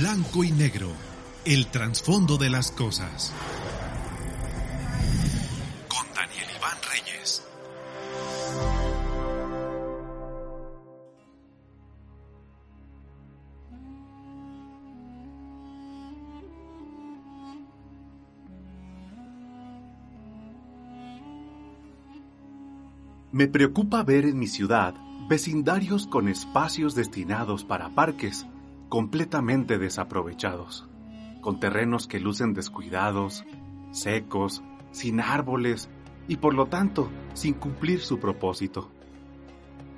Blanco y negro, el trasfondo de las cosas. Con Daniel Iván Reyes. Me preocupa ver en mi ciudad vecindarios con espacios destinados para parques completamente desaprovechados, con terrenos que lucen descuidados, secos, sin árboles y por lo tanto sin cumplir su propósito.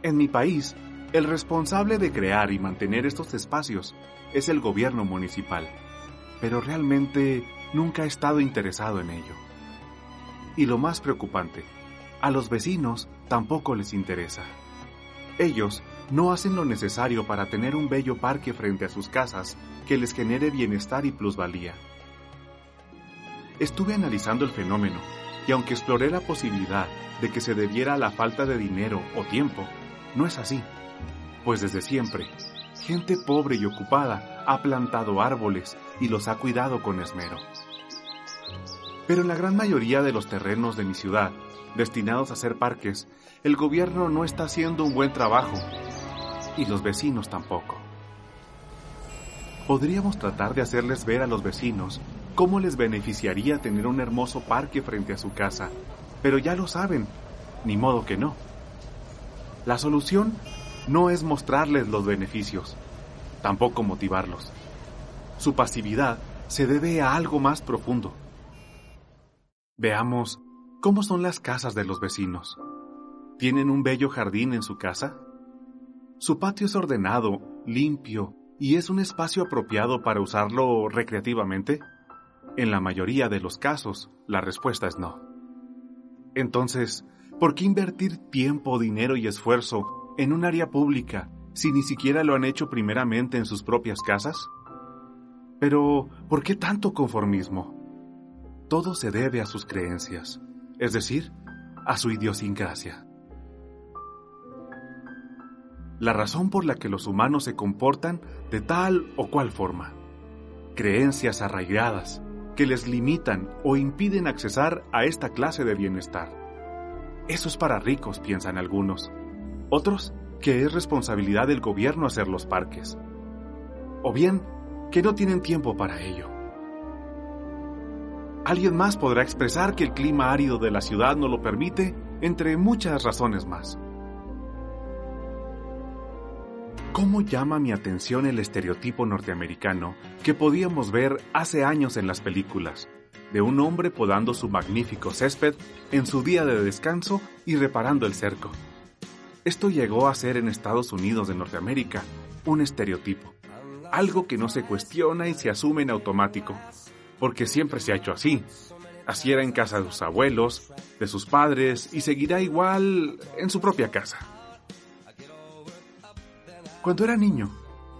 En mi país, el responsable de crear y mantener estos espacios es el gobierno municipal, pero realmente nunca he estado interesado en ello. Y lo más preocupante, a los vecinos tampoco les interesa. Ellos no hacen lo necesario para tener un bello parque frente a sus casas que les genere bienestar y plusvalía. Estuve analizando el fenómeno y aunque exploré la posibilidad de que se debiera a la falta de dinero o tiempo, no es así, pues desde siempre, gente pobre y ocupada ha plantado árboles y los ha cuidado con esmero. Pero en la gran mayoría de los terrenos de mi ciudad, destinados a ser parques, el gobierno no está haciendo un buen trabajo y los vecinos tampoco. Podríamos tratar de hacerles ver a los vecinos cómo les beneficiaría tener un hermoso parque frente a su casa, pero ya lo saben, ni modo que no. La solución no es mostrarles los beneficios, tampoco motivarlos. Su pasividad se debe a algo más profundo. Veamos cómo son las casas de los vecinos. ¿Tienen un bello jardín en su casa? Su patio es ordenado, limpio y es un espacio apropiado para usarlo recreativamente. En la mayoría de los casos, la respuesta es no. Entonces, ¿por qué invertir tiempo, dinero y esfuerzo en un área pública si ni siquiera lo han hecho primeramente en sus propias casas? Pero, ¿por qué tanto conformismo? Todo se debe a sus creencias, es decir, a su idiosincrasia. La razón por la que los humanos se comportan de tal o cual forma. Creencias arraigadas que les limitan o impiden accesar a esta clase de bienestar. Eso es para ricos, piensan algunos. Otros, que es responsabilidad del gobierno hacer los parques. O bien, que no tienen tiempo para ello. Alguien más podrá expresar que el clima árido de la ciudad no lo permite, entre muchas razones más. ¿Cómo llama mi atención el estereotipo norteamericano que podíamos ver hace años en las películas, de un hombre podando su magnífico césped en su día de descanso y reparando el cerco? Esto llegó a ser en Estados Unidos de Norteamérica un estereotipo, algo que no se cuestiona y se asume en automático, porque siempre se ha hecho así. Así era en casa de sus abuelos, de sus padres y seguirá igual en su propia casa. Cuando era niño,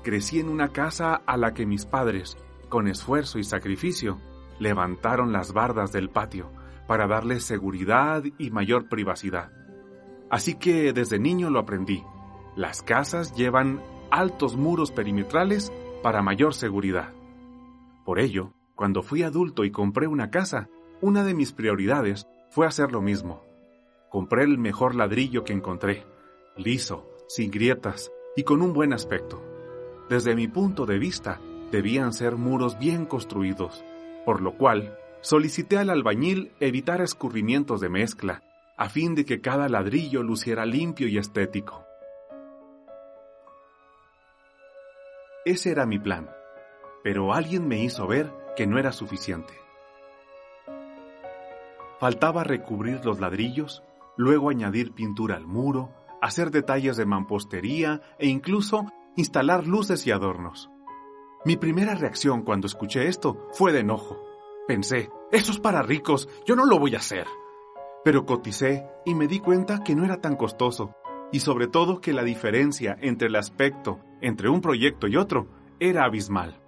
crecí en una casa a la que mis padres, con esfuerzo y sacrificio, levantaron las bardas del patio para darle seguridad y mayor privacidad. Así que desde niño lo aprendí. Las casas llevan altos muros perimetrales para mayor seguridad. Por ello, cuando fui adulto y compré una casa, una de mis prioridades fue hacer lo mismo. Compré el mejor ladrillo que encontré, liso, sin grietas, y con un buen aspecto. Desde mi punto de vista, debían ser muros bien construidos, por lo cual solicité al albañil evitar escurrimientos de mezcla, a fin de que cada ladrillo luciera limpio y estético. Ese era mi plan, pero alguien me hizo ver que no era suficiente. Faltaba recubrir los ladrillos, luego añadir pintura al muro, hacer detalles de mampostería e incluso instalar luces y adornos. Mi primera reacción cuando escuché esto fue de enojo. Pensé, eso es para ricos, yo no lo voy a hacer. Pero coticé y me di cuenta que no era tan costoso, y sobre todo que la diferencia entre el aspecto entre un proyecto y otro era abismal.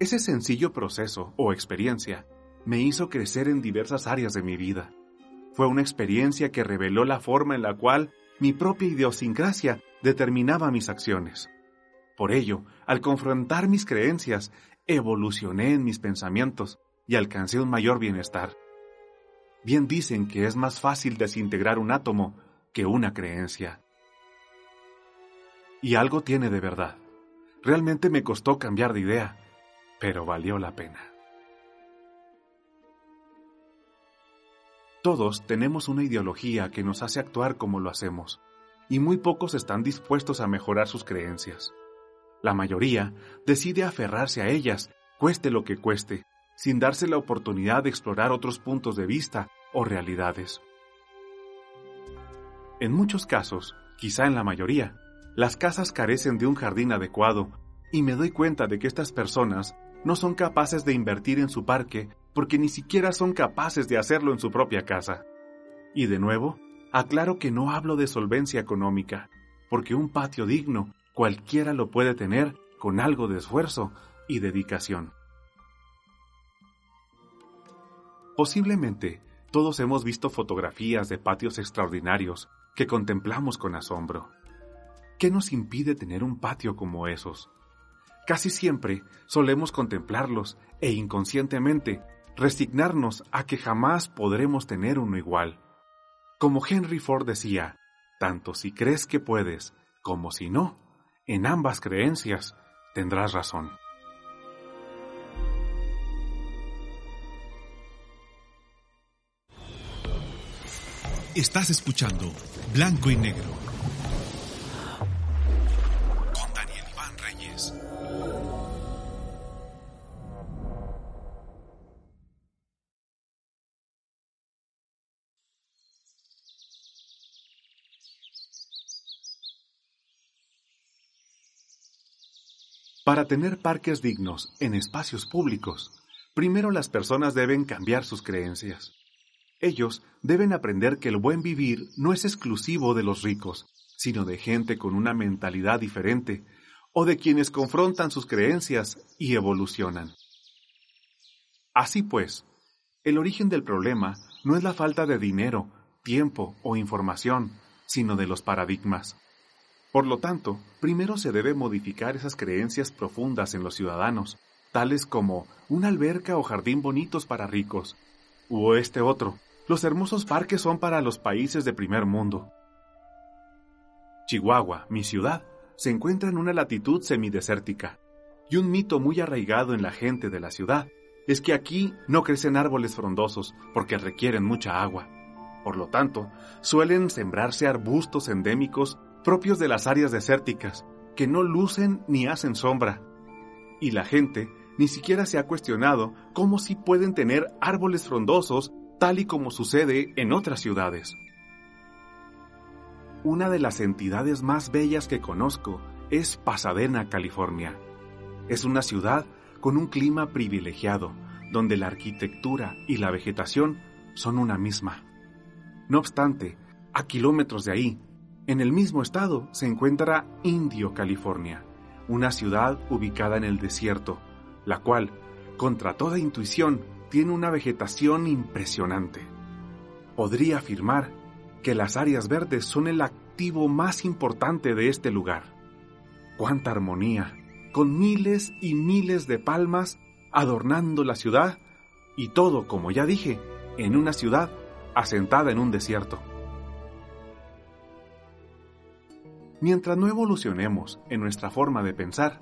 Ese sencillo proceso o experiencia me hizo crecer en diversas áreas de mi vida. Fue una experiencia que reveló la forma en la cual mi propia idiosincrasia determinaba mis acciones. Por ello, al confrontar mis creencias, evolucioné en mis pensamientos y alcancé un mayor bienestar. Bien dicen que es más fácil desintegrar un átomo que una creencia. Y algo tiene de verdad. Realmente me costó cambiar de idea, pero valió la pena. Todos tenemos una ideología que nos hace actuar como lo hacemos, y muy pocos están dispuestos a mejorar sus creencias. La mayoría decide aferrarse a ellas, cueste lo que cueste, sin darse la oportunidad de explorar otros puntos de vista o realidades. En muchos casos, quizá en la mayoría, las casas carecen de un jardín adecuado y me doy cuenta de que estas personas no son capaces de invertir en su parque porque ni siquiera son capaces de hacerlo en su propia casa. Y de nuevo, aclaro que no hablo de solvencia económica, porque un patio digno cualquiera lo puede tener con algo de esfuerzo y dedicación. Posiblemente todos hemos visto fotografías de patios extraordinarios que contemplamos con asombro. ¿Qué nos impide tener un patio como esos? Casi siempre solemos contemplarlos e inconscientemente resignarnos a que jamás podremos tener uno igual. Como Henry Ford decía, tanto si crees que puedes como si no, en ambas creencias tendrás razón. Estás escuchando Blanco y Negro Para tener parques dignos en espacios públicos, primero las personas deben cambiar sus creencias. Ellos deben aprender que el buen vivir no es exclusivo de los ricos, sino de gente con una mentalidad diferente, o de quienes confrontan sus creencias y evolucionan. Así pues, el origen del problema no es la falta de dinero, tiempo o información, sino de los paradigmas. Por lo tanto, primero se debe modificar esas creencias profundas en los ciudadanos, tales como una alberca o jardín bonitos para ricos, o este otro, los hermosos parques son para los países de primer mundo. Chihuahua, mi ciudad, se encuentra en una latitud semidesértica, y un mito muy arraigado en la gente de la ciudad es que aquí no crecen árboles frondosos porque requieren mucha agua. Por lo tanto, suelen sembrarse arbustos endémicos propios de las áreas desérticas, que no lucen ni hacen sombra. Y la gente ni siquiera se ha cuestionado cómo si pueden tener árboles frondosos tal y como sucede en otras ciudades. Una de las entidades más bellas que conozco es Pasadena, California. Es una ciudad con un clima privilegiado, donde la arquitectura y la vegetación son una misma. No obstante, a kilómetros de ahí, en el mismo estado, se encuentra Indio, California, una ciudad ubicada en el desierto, la cual, contra toda intuición, tiene una vegetación impresionante. Podría afirmar que las áreas verdes son el activo más importante de este lugar. ¡Cuánta armonía! Con miles y miles de palmas adornando la ciudad y todo, como ya dije, en una ciudad asentada en un desierto. Mientras no evolucionemos en nuestra forma de pensar,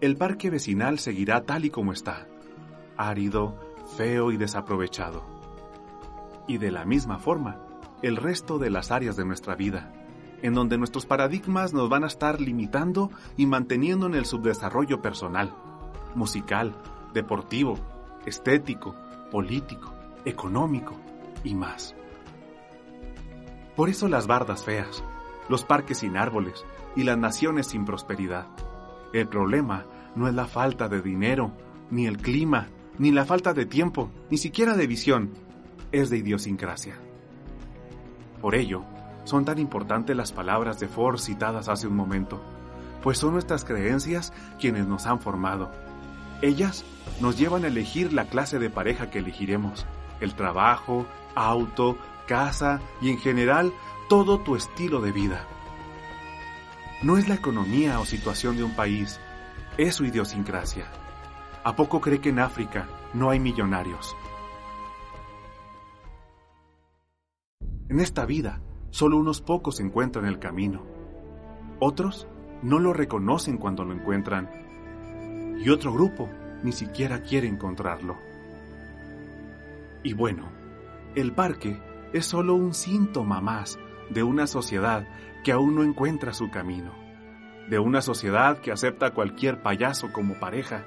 el parque vecinal seguirá tal y como está, árido, feo y desaprovechado. Y de la misma forma, el resto de las áreas de nuestra vida, en donde nuestros paradigmas nos van a estar limitando y manteniendo en el subdesarrollo personal, musical, deportivo, estético, político, económico y más. Por eso las bardas feas, los parques sin árboles y las naciones sin prosperidad. El problema no es la falta de dinero, ni el clima, ni la falta de tiempo, ni siquiera de visión, es de idiosincrasia. Por ello, son tan importantes las palabras de Ford citadas hace un momento, pues son nuestras creencias quienes nos han formado. Ellas nos llevan a elegir la clase de pareja que elegiremos, el trabajo, auto, casa y en general todo tu estilo de vida. no es la economía o situación de un país, es su idiosincrasia. ¿A poco cree que en África no hay millonarios? En esta vida, solo unos pocos encuentran el camino. Otros no lo reconocen cuando lo encuentran. Y otro grupo ni siquiera quiere encontrarlo. Y bueno, el parque es solo un síntoma más de una sociedad que aún no encuentra su camino, de una sociedad que acepta a cualquier payaso como pareja,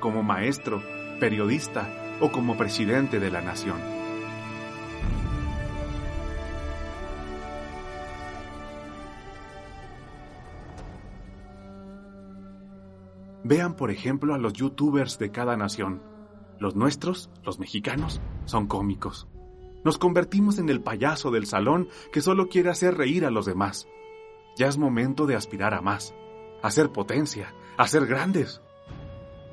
como maestro, periodista o como presidente de la nación. Vean por ejemplo a los youtubers de cada nación. Los nuestros, los mexicanos, son cómicos. Nos convertimos en el payaso del salón que solo quiere hacer reír a los demás. Ya es momento de aspirar a más, a ser potencia, a ser grandes.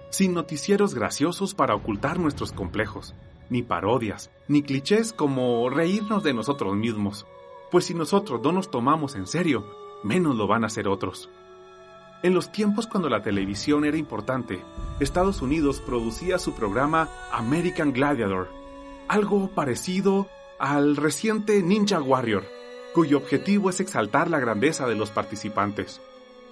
Sin noticieros graciosos para ocultar nuestros complejos, ni parodias, ni clichés como reírnos de nosotros mismos. Pues si nosotros no nos tomamos en serio, menos lo van a hacer otros. En los tiempos cuando la televisión era importante, Estados Unidos producía su programa American Gladiator, algo parecido al reciente Ninja Warrior, cuyo objetivo es exaltar la grandeza de los participantes.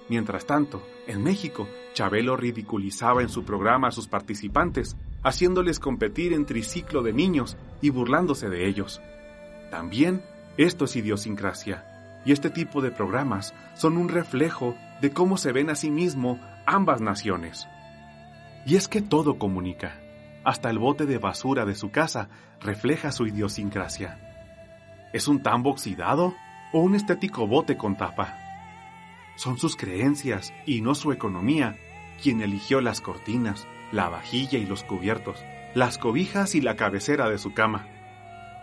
Mientras tanto, en México, Chabelo ridiculizaba en su programa a sus participantes, haciéndoles competir en triciclo de niños y burlándose de ellos. También esto es idiosincrasia, y este tipo de programas son un reflejo de cómo se ven a sí mismo ambas naciones. Y es que todo comunica. Hasta el bote de basura de su casa refleja su idiosincrasia. ¿Es un tambo oxidado o un estético bote con tapa? Son sus creencias y no su economía quien eligió las cortinas, la vajilla y los cubiertos, las cobijas y la cabecera de su cama.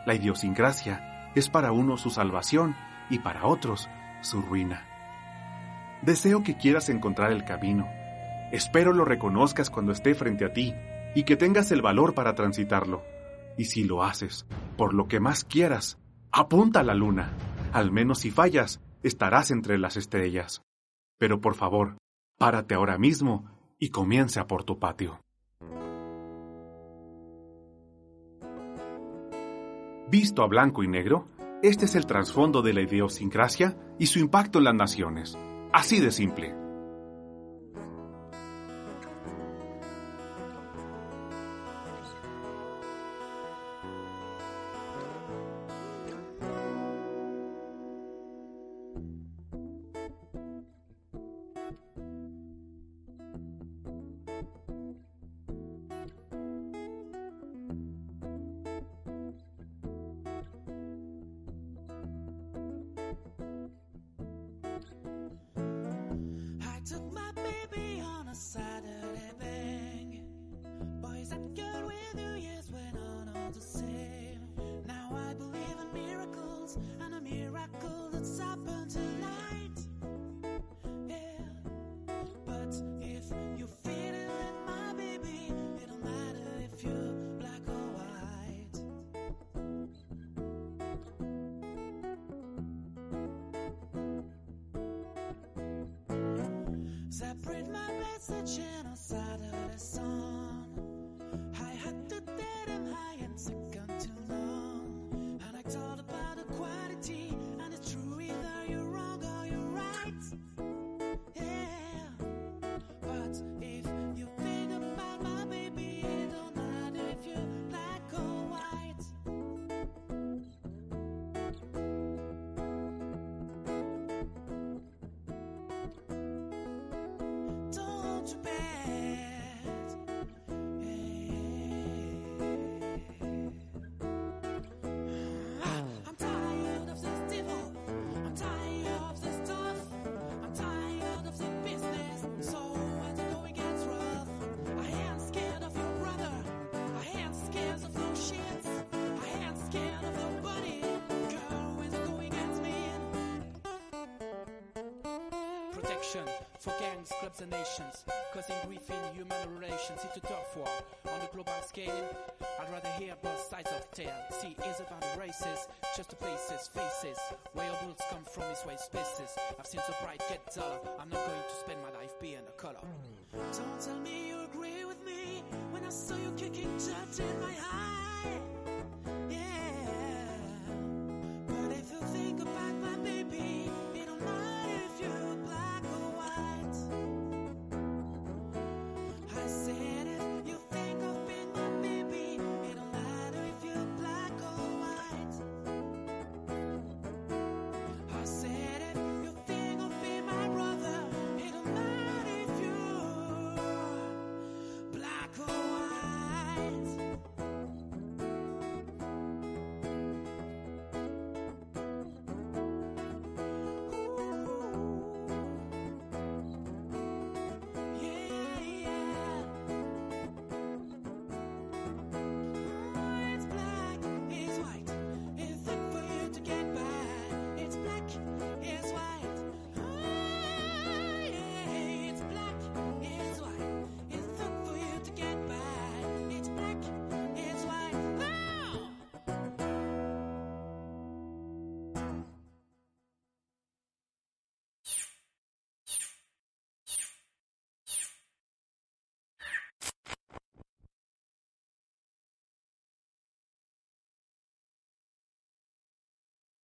La idiosincrasia es para uno su salvación y para otros su ruina. Deseo que quieras encontrar el camino. Espero lo reconozcas cuando esté frente a ti y que tengas el valor para transitarlo. Y si lo haces, por lo que más quieras, apunta a la luna. Al menos si fallas, estarás entre las estrellas. Pero por favor, párate ahora mismo y comienza por tu patio. Visto a blanco y negro, este es el trasfondo de la idiosincrasia y su impacto en las naciones. Así de simple. took my baby on a Saturday bang. Boys and girls. message and channel for gangs, clubs, and nations. Causing grief in human relations. It's a tough war on the global scale. I'd rather hear both sides of the tale. See, it's about races, just the places, faces. Where your bullets come from is where spaces. I've seen so bright get duller. I'm not going to spend my life being a color. Don't tell me you agree with me when I saw you kicking dirt in my eye.